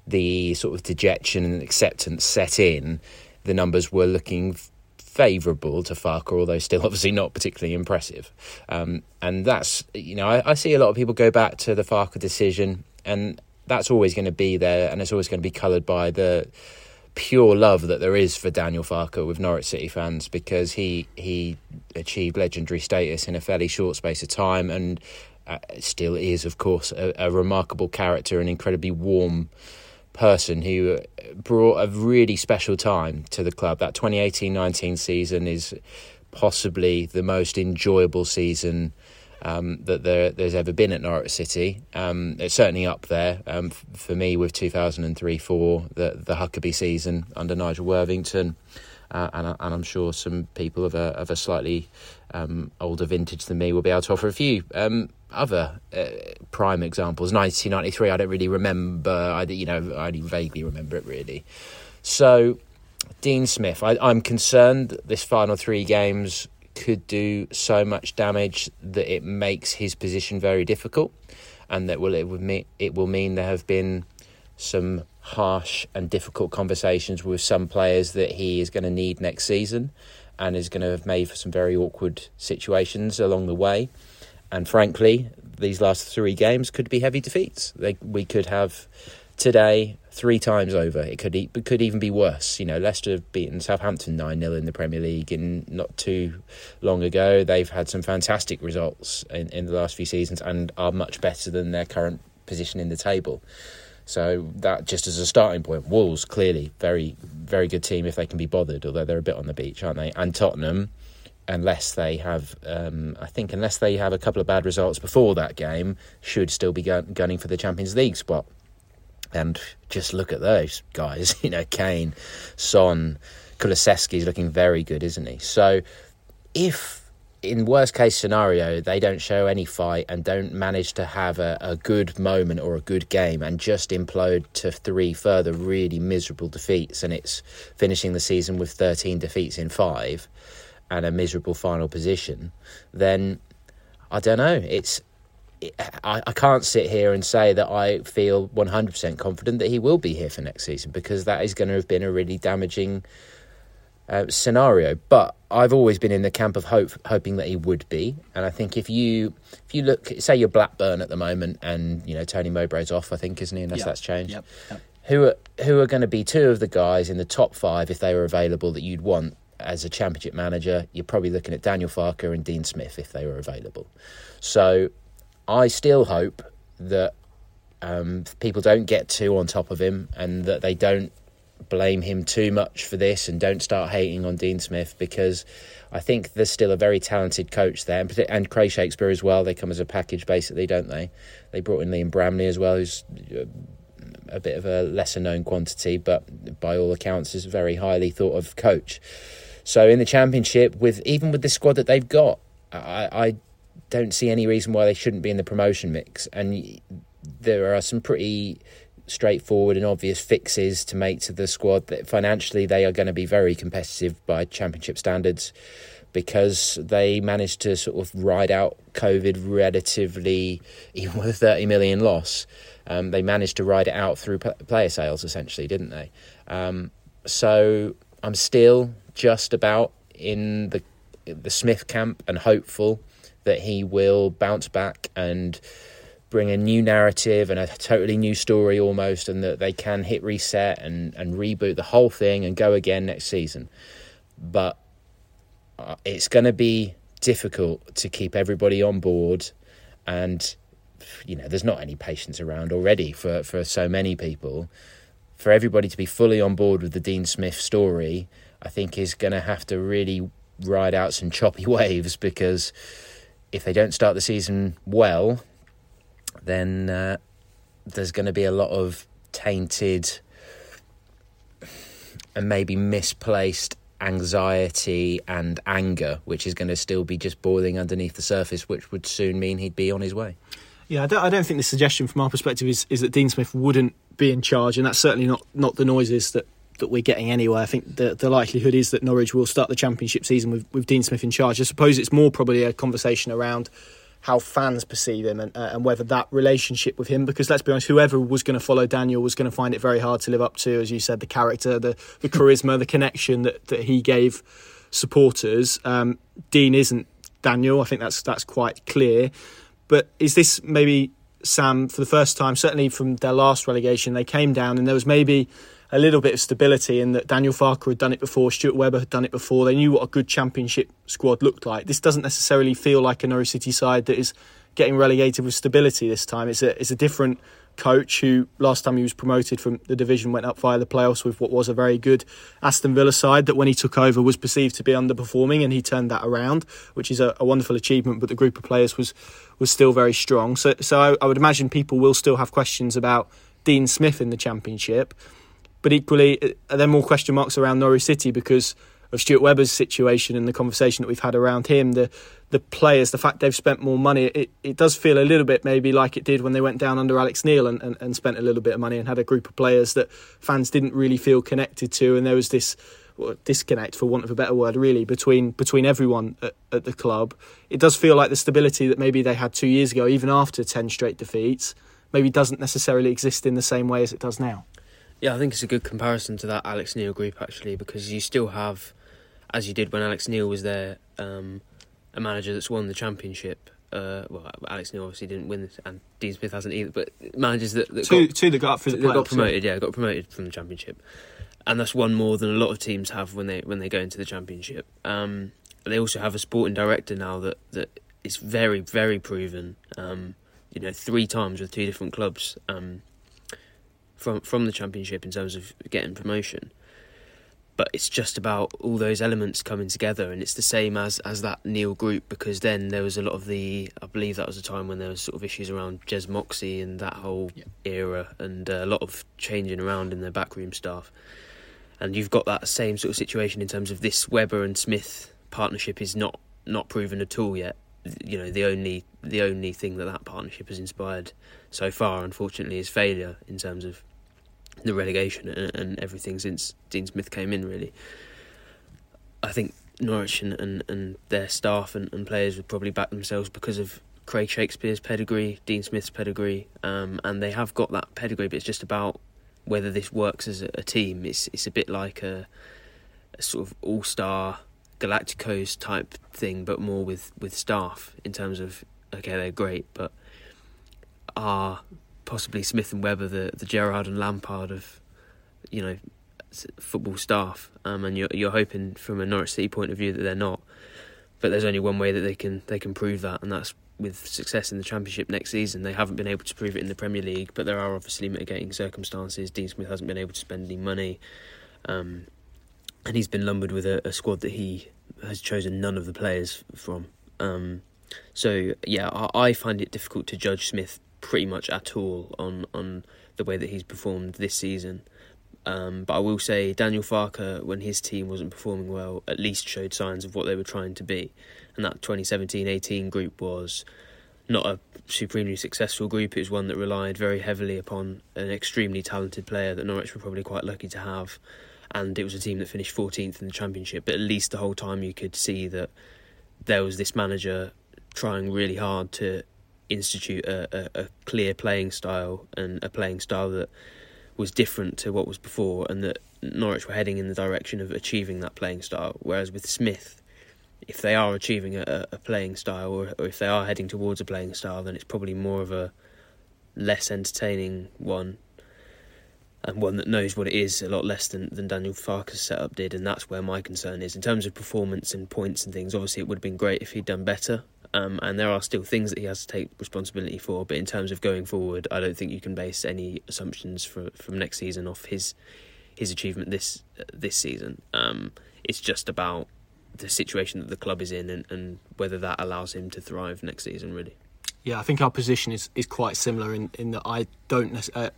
the sort of dejection and acceptance set in, the numbers were looking favourable to Farke, although still obviously not particularly impressive. Um, and that's, you know, I, I see a lot of people go back to the Farke decision, and that's always going to be there, and it's always going to be coloured by the pure love that there is for Daniel Farke with Norwich City fans because he he achieved legendary status in a fairly short space of time and uh, still is, of course, a, a remarkable character and incredibly warm person who brought a really special time to the club. That 2018 19 season is possibly the most enjoyable season um, that there, there's ever been at Norwich City. Um, it's certainly up there um, for me with 2003-4, the the Huckerby season under Nigel Worthington, uh, and, and I'm sure some people of a of a slightly um, older vintage than me will be able to offer a few um, other uh, prime examples. 1993, I don't really remember. I you know I only vaguely remember it really. So. Dean Smith, I, I'm concerned this final three games could do so much damage that it makes his position very difficult, and that will it would mean it will mean there have been some harsh and difficult conversations with some players that he is going to need next season, and is going to have made for some very awkward situations along the way. And frankly, these last three games could be heavy defeats. They, we could have today three times over. It could it could even be worse. You know, Leicester have beaten Southampton nine 0 in the Premier League, and not too long ago they've had some fantastic results in, in the last few seasons and are much better than their current position in the table. So that just as a starting point, Wolves clearly very very good team if they can be bothered, although they're a bit on the beach, aren't they? And Tottenham. Unless they have, um, I think, unless they have a couple of bad results before that game, should still be gun- gunning for the Champions League spot. And just look at those guys. You know, Kane, Son, Kulusevski's looking very good, isn't he? So, if in worst case scenario they don't show any fight and don't manage to have a, a good moment or a good game and just implode to three further really miserable defeats and it's finishing the season with 13 defeats in five and a miserable final position, then I don't know. It's I, I can't sit here and say that I feel 100% confident that he will be here for next season because that is going to have been a really damaging uh, scenario. But I've always been in the camp of hope, hoping that he would be. And I think if you if you look, say you're Blackburn at the moment, and you know Tony Mowbray's off, I think, isn't he? Unless Yep. that's changed. Yep. Yep. Who are who are going to be two of the guys in the top five if they were available that you'd want as a championship manager? You're probably looking at Daniel Farke and Dean Smith if they were available. So I still hope that um, people don't get too on top of him and that they don't blame him too much for this and don't start hating on Dean Smith because I think there's still a very talented coach there and, and Craig Shakespeare as well. They come as a package basically, don't they? They brought in Liam Bramley as well, who's uh, a bit of a lesser known quantity, but by all accounts is a very highly thought of coach. So in the championship, with even with the squad that they've got, I, I don't see any reason why they shouldn't be in the promotion mix. And there are some pretty straightforward and obvious fixes to make to the squad that financially they are going to be very competitive by championship standards because they managed to sort of ride out COVID relatively, even with a 30 million loss. Um, they managed to ride it out through player sales, essentially, didn't they? Um, so I'm still just about in the the Smith camp and hopeful that he will bounce back and bring a new narrative and a totally new story almost, and that they can hit reset and, and reboot the whole thing and go again next season. But uh, it's going to be difficult to keep everybody on board, and you know, there's not any patience around already for, for so many people. For everybody to be fully on board with the Dean Smith story, I think is going to have to really ride out some choppy waves because if they don't start the season well, then uh, there's going to be a lot of tainted and maybe misplaced anxiety and anger, which is going to still be just boiling underneath the surface, which would soon mean he'd be on his way. Yeah, I don't, I don't think the suggestion from our perspective is, is that Dean Smith wouldn't be in charge, and that's certainly not, not the noises that, that we're getting anyway. I think the, the likelihood is that Norwich will start the championship season with, with Dean Smith in charge. I suppose it's more probably a conversation around how fans perceive him and, uh, and whether that relationship with him, because let's be honest, whoever was going to follow Daniel was going to find it very hard to live up to, as you said, the character, the, the charisma, the connection that, that he gave supporters. Um, Dean isn't Daniel. I think that's that's quite clear. But is this maybe Sam for the first time? Certainly from their last relegation, they came down and there was maybe a little bit of stability in that Daniel Farke had done it before, Stuart Webber had done it before. They knew what a good championship squad looked like. This doesn't necessarily feel like a Norwich City side that is getting relegated with stability this time. It's a it's a different coach who last time he was promoted from the division went up via the playoffs with what was a very good Aston Villa side that when he took over was perceived to be underperforming and he turned that around, which is a, a wonderful achievement. But the group of players was was still very strong. So so I, I would imagine people will still have questions about Dean Smith in the championship. But equally, uh, are there more question marks around Norwich City because of Stuart Webber's situation and the conversation that we've had around him, the the players, the fact they've spent more money, it, it does feel a little bit maybe like it did when they went down under Alex Neil and, and, and spent a little bit of money and had a group of players that fans didn't really feel connected to, and there was this well, disconnect, for want of a better word, really between between everyone at, at the club. It does feel like the stability that maybe they had two years ago, even after ten straight defeats, maybe doesn't necessarily exist in the same way as it does now. Yeah, I think it's a good comparison to that Alex Neil group actually, because you still have, as you did when Alex Neil was there, um, a manager that's won the championship. Uh, well, Alex Neil obviously didn't win, this, and Dean Smith hasn't either. But managers that, that two, got, two that got up for the playoffs, got promoted, yeah. got promoted from the championship, and that's one more than a lot of teams have when they when they go into the championship. Um, they also have a sporting director now that that is very very proven. Um, you know, three times with two different clubs um, from from the championship in terms of getting promotion. But it's just about all those elements coming together, and it's the same as as that Neil group because then there was a lot of the I believe that was a time when there was sort of issues around Jez Moxey and that whole Yeah. era, and a lot of changing around in their backroom staff. And you've got that same sort of situation in terms of this Webber and Smith partnership is not not proven at all yet. You know, the only the only thing that that partnership has inspired so far, unfortunately, is failure in terms of the relegation and, and everything since Dean Smith came in. Really, I think Norwich and, and, and their staff and, and players would probably back themselves because of Craig Shakespeare's pedigree, Dean Smith's pedigree, um, and they have got that pedigree. But it's just about whether this works as a, a team. It's it's a bit like a, a sort of all star Galacticos type thing, but more with, with staff in terms of okay, they're great, but are possibly Smith and Webber the the Gerrard and Lampard of you know football staff, um, and you're you're hoping from a Norwich City point of view that they're not. But there's only one way that they can they can prove that, and that's with success in the Championship next season. They haven't been able to prove it in the Premier League, but there are obviously mitigating circumstances. Dean Smith hasn't been able to spend any money, um, and he's been lumbered with a, a squad that he has chosen none of the players from. Um, so yeah, I, I find it difficult to judge Smith pretty much at all on on the way that he's performed this season. Um, but I will say Daniel Farke, when his team wasn't performing well, at least showed signs of what they were trying to be. And that 2017-18 group was not a supremely successful group. It was one that relied very heavily upon an extremely talented player that Norwich were probably quite lucky to have. And it was a team that finished 14th in the championship. But at least the whole time you could see that there was this manager trying really hard to institute a, a, a clear playing style and a playing style that was different to what was before, and that Norwich were heading in the direction of achieving that playing style. Whereas with Smith, if they are achieving a, a playing style, or, or if they are heading towards a playing style, then it's probably more of a less entertaining one, and one that knows what it is a lot less than, than Daniel Farke's setup did, and that's where my concern is in terms of performance and points and things. Obviously, it would have been great if he'd done better. Um, and there are still things that he has to take responsibility for. But in terms of going forward, I don't think you can base any assumptions for, from next season off his his achievement this uh, this season. Um, it's just about the situation that the club is in and, and whether that allows him to thrive next season. Really. Yeah, I think our position is, is quite similar in, in that I don't, uh,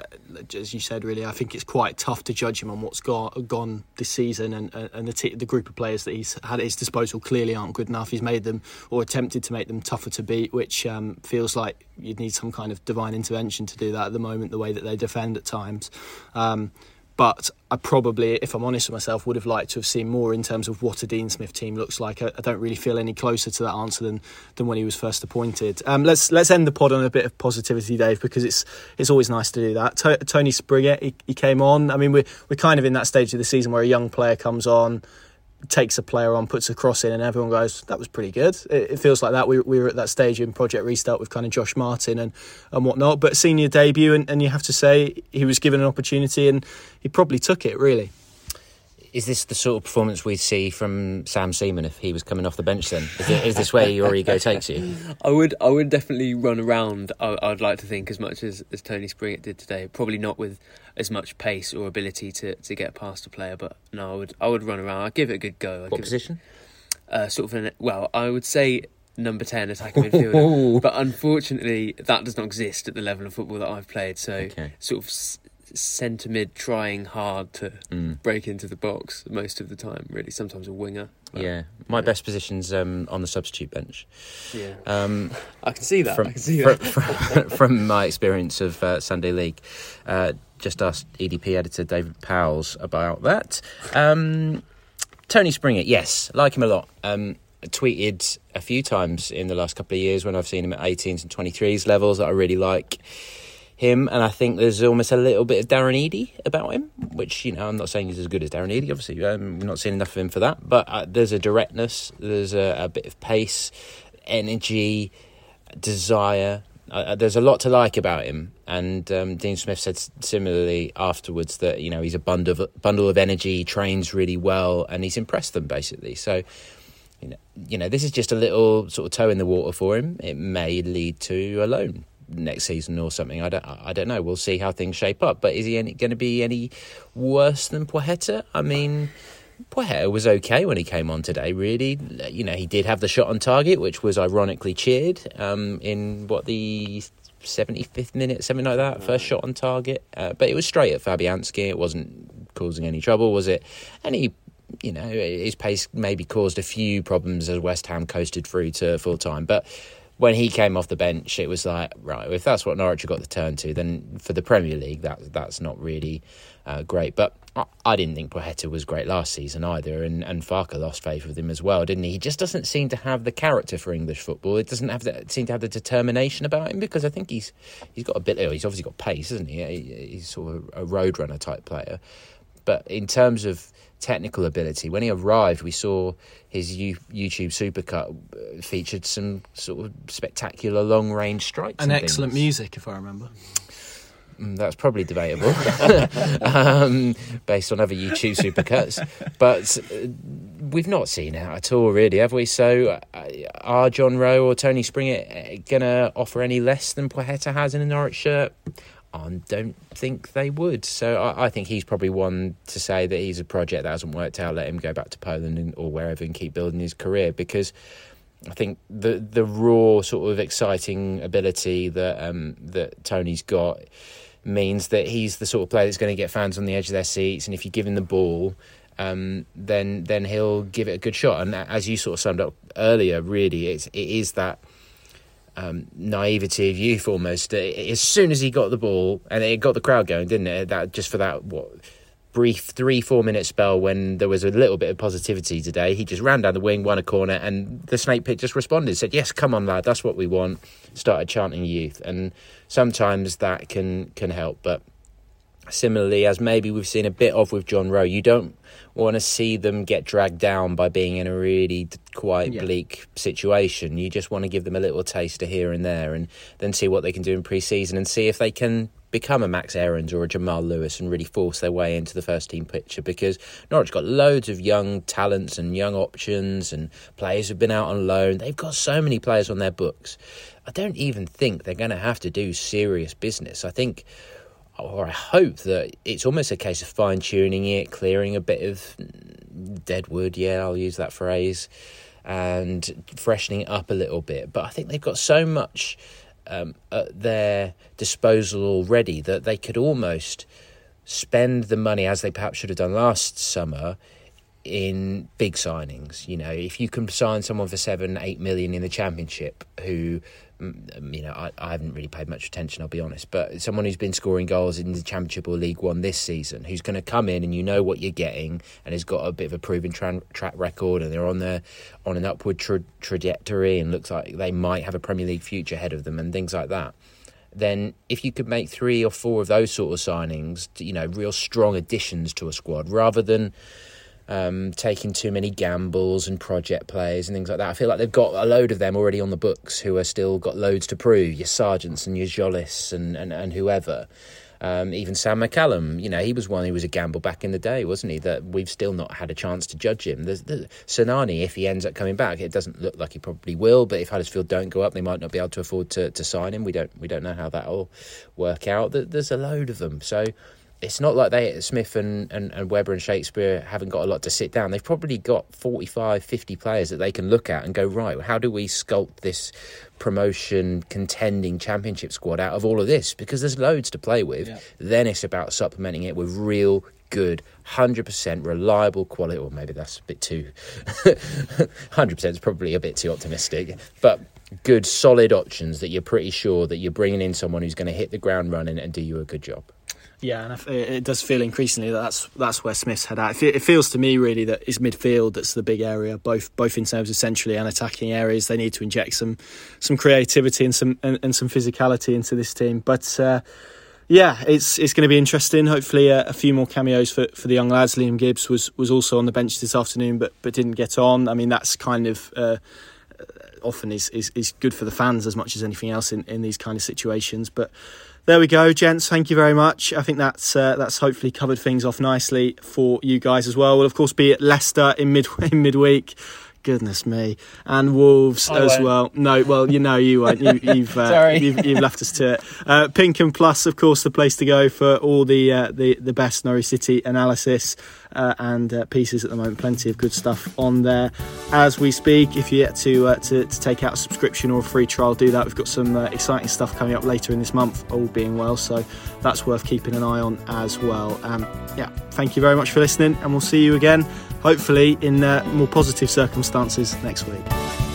as you said, really, I think it's quite tough to judge him on what's gone, gone this season, and, and and the, t- the group of players that he's had at his disposal clearly aren't good enough. He's made them or attempted to make them tougher to beat, which um, feels like you'd need some kind of divine intervention to do that at the moment, the way that they defend at times. Um, but I probably, if I'm honest with myself, would have liked to have seen more in terms of what a Dean Smith team looks like. I, I don't really feel any closer to that answer than, than when he was first appointed. Um, let's let's end the pod on a bit of positivity, Dave, because it's it's always nice to do that. To- Tony Springett, he, he came on. I mean, we're we're kind of in that stage of the season where a young player comes on. Takes a player on, puts a cross in, and everyone goes, "That was pretty good." It, it feels like that. We, we were at that stage in Project Restart with kind of Josh Martin and, and whatnot. But senior debut, and, and you have to say he was given an opportunity, and he probably took it. Really, is this the sort of performance we'd see from Sam Seaman if he was coming off the bench? Then is, it, is this where your ego takes you? I would I would definitely run around. I, I'd like to think as much as, as Tony Springett did today. Probably not with as much pace or ability to, to get past a player, but no, I would I would run around. I'd give it a good go. I'd What position? It, uh, sort of an well, I would say number ten attacking midfielder, but unfortunately that does not exist at the level of football that I've played. So Okay. sort of centre mid, trying hard to Mm. break into the box most of the time. Really, sometimes a winger. but- Yeah, my best position's um, on the substitute bench. yeah. Um, I can see that. from, I can see that. fr- from my experience of uh, Sunday League, uh, just asked EDP editor David Powles about that. Um, Tony Springett, yes, like him a lot. Um, tweeted a few times in the last couple of years when I've seen him at 18s and 23s levels that I really like him, and I think there's almost a little bit of Darren Eadie about him, which you know I'm not saying he's as good as Darren Eadie. Obviously, um, we're not seeing enough of him for that, but uh, there's a directness, there's a, a bit of pace, energy, desire. Uh, there's a lot to like about him, and um, Dean Smith said similarly afterwards that you know he's a bundle of, bundle of energy, trains really well, and he's impressed them basically. So you know, you know, this is just a little sort of toe in the water for him. It may lead to a loan next season or something. I don't, I don't know. We'll see how things shape up. But is he going to be any worse than Placheta? I mean, Placheta was okay when he came on today. Really, you know, he did have the shot on target, which was ironically cheered um, in what the. 75th minute, something like that. First shot on target, uh, but it was straight at Fabianski. It wasn't causing any trouble, was it? And he you know, his pace maybe caused a few problems as West Ham coasted through to full time. But when he came off the bench, it was like, right, if that's what Norwich have got to turn to, then for the Premier League, that that's not really uh, great. But I, I didn't think Placheta was great last season either, and, and Farke lost faith with him as well, didn't he? He just doesn't seem to have the character for English football. It doesn't have the, seem to have the determination about him because I think he's he's got a bit. He's obviously got pace, isn't he? He- He's sort of a road runner type player. But in terms of technical ability, when he arrived, we saw his U- YouTube supercut uh, featured some sort of spectacular long range strikes. And and excellent things. music, if I remember. Mm, That's probably debatable, um, based on other YouTube supercuts. But uh, we've not seen it at all, really, have we? So, uh, are John Rowe or Tony Springett going to offer any less than Placheta has in a Norwich shirt? I don't think they would. So, I, I think he's probably one to say that he's a project that hasn't worked out. Let him go back to Poland and, or wherever and keep building his career because. I think the the raw sort of exciting ability that um, that Tony's got means that he's the sort of player that's going to get fans on the edge of their seats, and if you give him the ball, um, then then he'll give it a good shot. And as you sort of summed up earlier, really, it's it is that um, naivety of youth almost. Uh, As soon as he got the ball, and it got the crowd going, didn't it? That just for that what brief three four minute spell when there was a little bit of positivity today, he just ran down the wing, won a corner, and the snake pit just responded, said, "Yes, come on, lad, that's what we want." Started chanting youth, and sometimes that can can help, but similarly as maybe we've seen a bit of with John Rowe. You don't want to see them get dragged down by being in a really quite Yeah. bleak situation. You just want to give them a little taster here and there, and then see what they can do in pre-season and see if they can become a Max Aarons or a Jamal Lewis and really force their way into the first team picture because Norwich got loads of young talents and young options and players who've been out on loan. They've got so many players on their books. I don't even think they're going to have to do serious business. I think or I hope that it's almost a case of fine tuning it, clearing a bit of dead wood. Yeah, I'll use that phrase, and freshening it up a little bit. But I think they've got so much um, at their disposal already that they could almost spend the money as they perhaps should have done last summer in big signings. You know, if you can sign someone for seven, eight million in the championship, who, you know, I, I haven't really paid much attention, I'll be honest, but someone who's been scoring goals in the championship or League One this season, who's going to come in and you know what you're getting, and has got a bit of a proven tra- track record, and they're on their on an upward tra- trajectory, and looks like they might have a Premier League future ahead of them, and things like that then if you could make three or four of those sort of signings, you know, real strong additions to a squad, rather than um, taking too many gambles and project plays and things like that. I feel like they've got a load of them already on the books who are still got loads to prove. Your Sargents and your Jolis and, and, and whoever. Um, even Sam McCallum, you know, he was one who was a gamble back in the day, wasn't he? That we've still not had a chance to judge him. There's, there's Sinani, if he ends up coming back, it doesn't look like he probably will. But if Huddersfield don't go up, they might not be able to afford to, to sign him. We don't we don't know how that'll work out. There's a load of them, so it's not like they Smith and, and, and Webber and Shakespeare haven't got a lot to sit down. They've probably got 45, 50 players that they can look at and go, right, how do we sculpt this promotion contending championship squad out of all of this? Because there's loads to play with. Yeah. Then it's about supplementing it with real good, 100% reliable quality, or maybe that's a bit too, 100% is probably a bit too optimistic, but good, solid options that you're pretty sure that you're bringing in someone who's going to hit the ground running and do you a good job. Yeah, and it does feel increasingly that that's that's where Smith's head at. It feels to me really that it's midfield that's the big area, both both in terms of centrally and attacking areas. They need to inject some some creativity and some and, and some physicality into this team. But uh, yeah, it's it's going to be interesting. Hopefully, a, a, few more cameos for, for the young lads. Liam Gibbs was was also on the bench this afternoon, but but didn't get on. I mean, that's kind of. Uh, often is, is, is good for the fans as much as anything else in, in these kind of situations. But there we go, gents. Thank you very much. I think that's uh, that's hopefully covered things off nicely for you guys as well. We'll of course be at Leicester in mid in midweek. Goodness me, and Wolves I as won't. well. No, well, you know you won't. You, have uh, you've, you've, left us to it. Uh, Pink Un Plus, of course, the place to go for all the uh, the the best Norwich City analysis uh, and uh, pieces at the moment. Plenty of good stuff on there as we speak. If you get to, uh, to, to take out a subscription or a free trial, do that. We've got some exciting stuff coming up later in this month, all being well. So that's worth keeping an eye on as well. Um, yeah, thank you very much for listening, and we'll see you again hopefully in uh, more positive circumstances next week.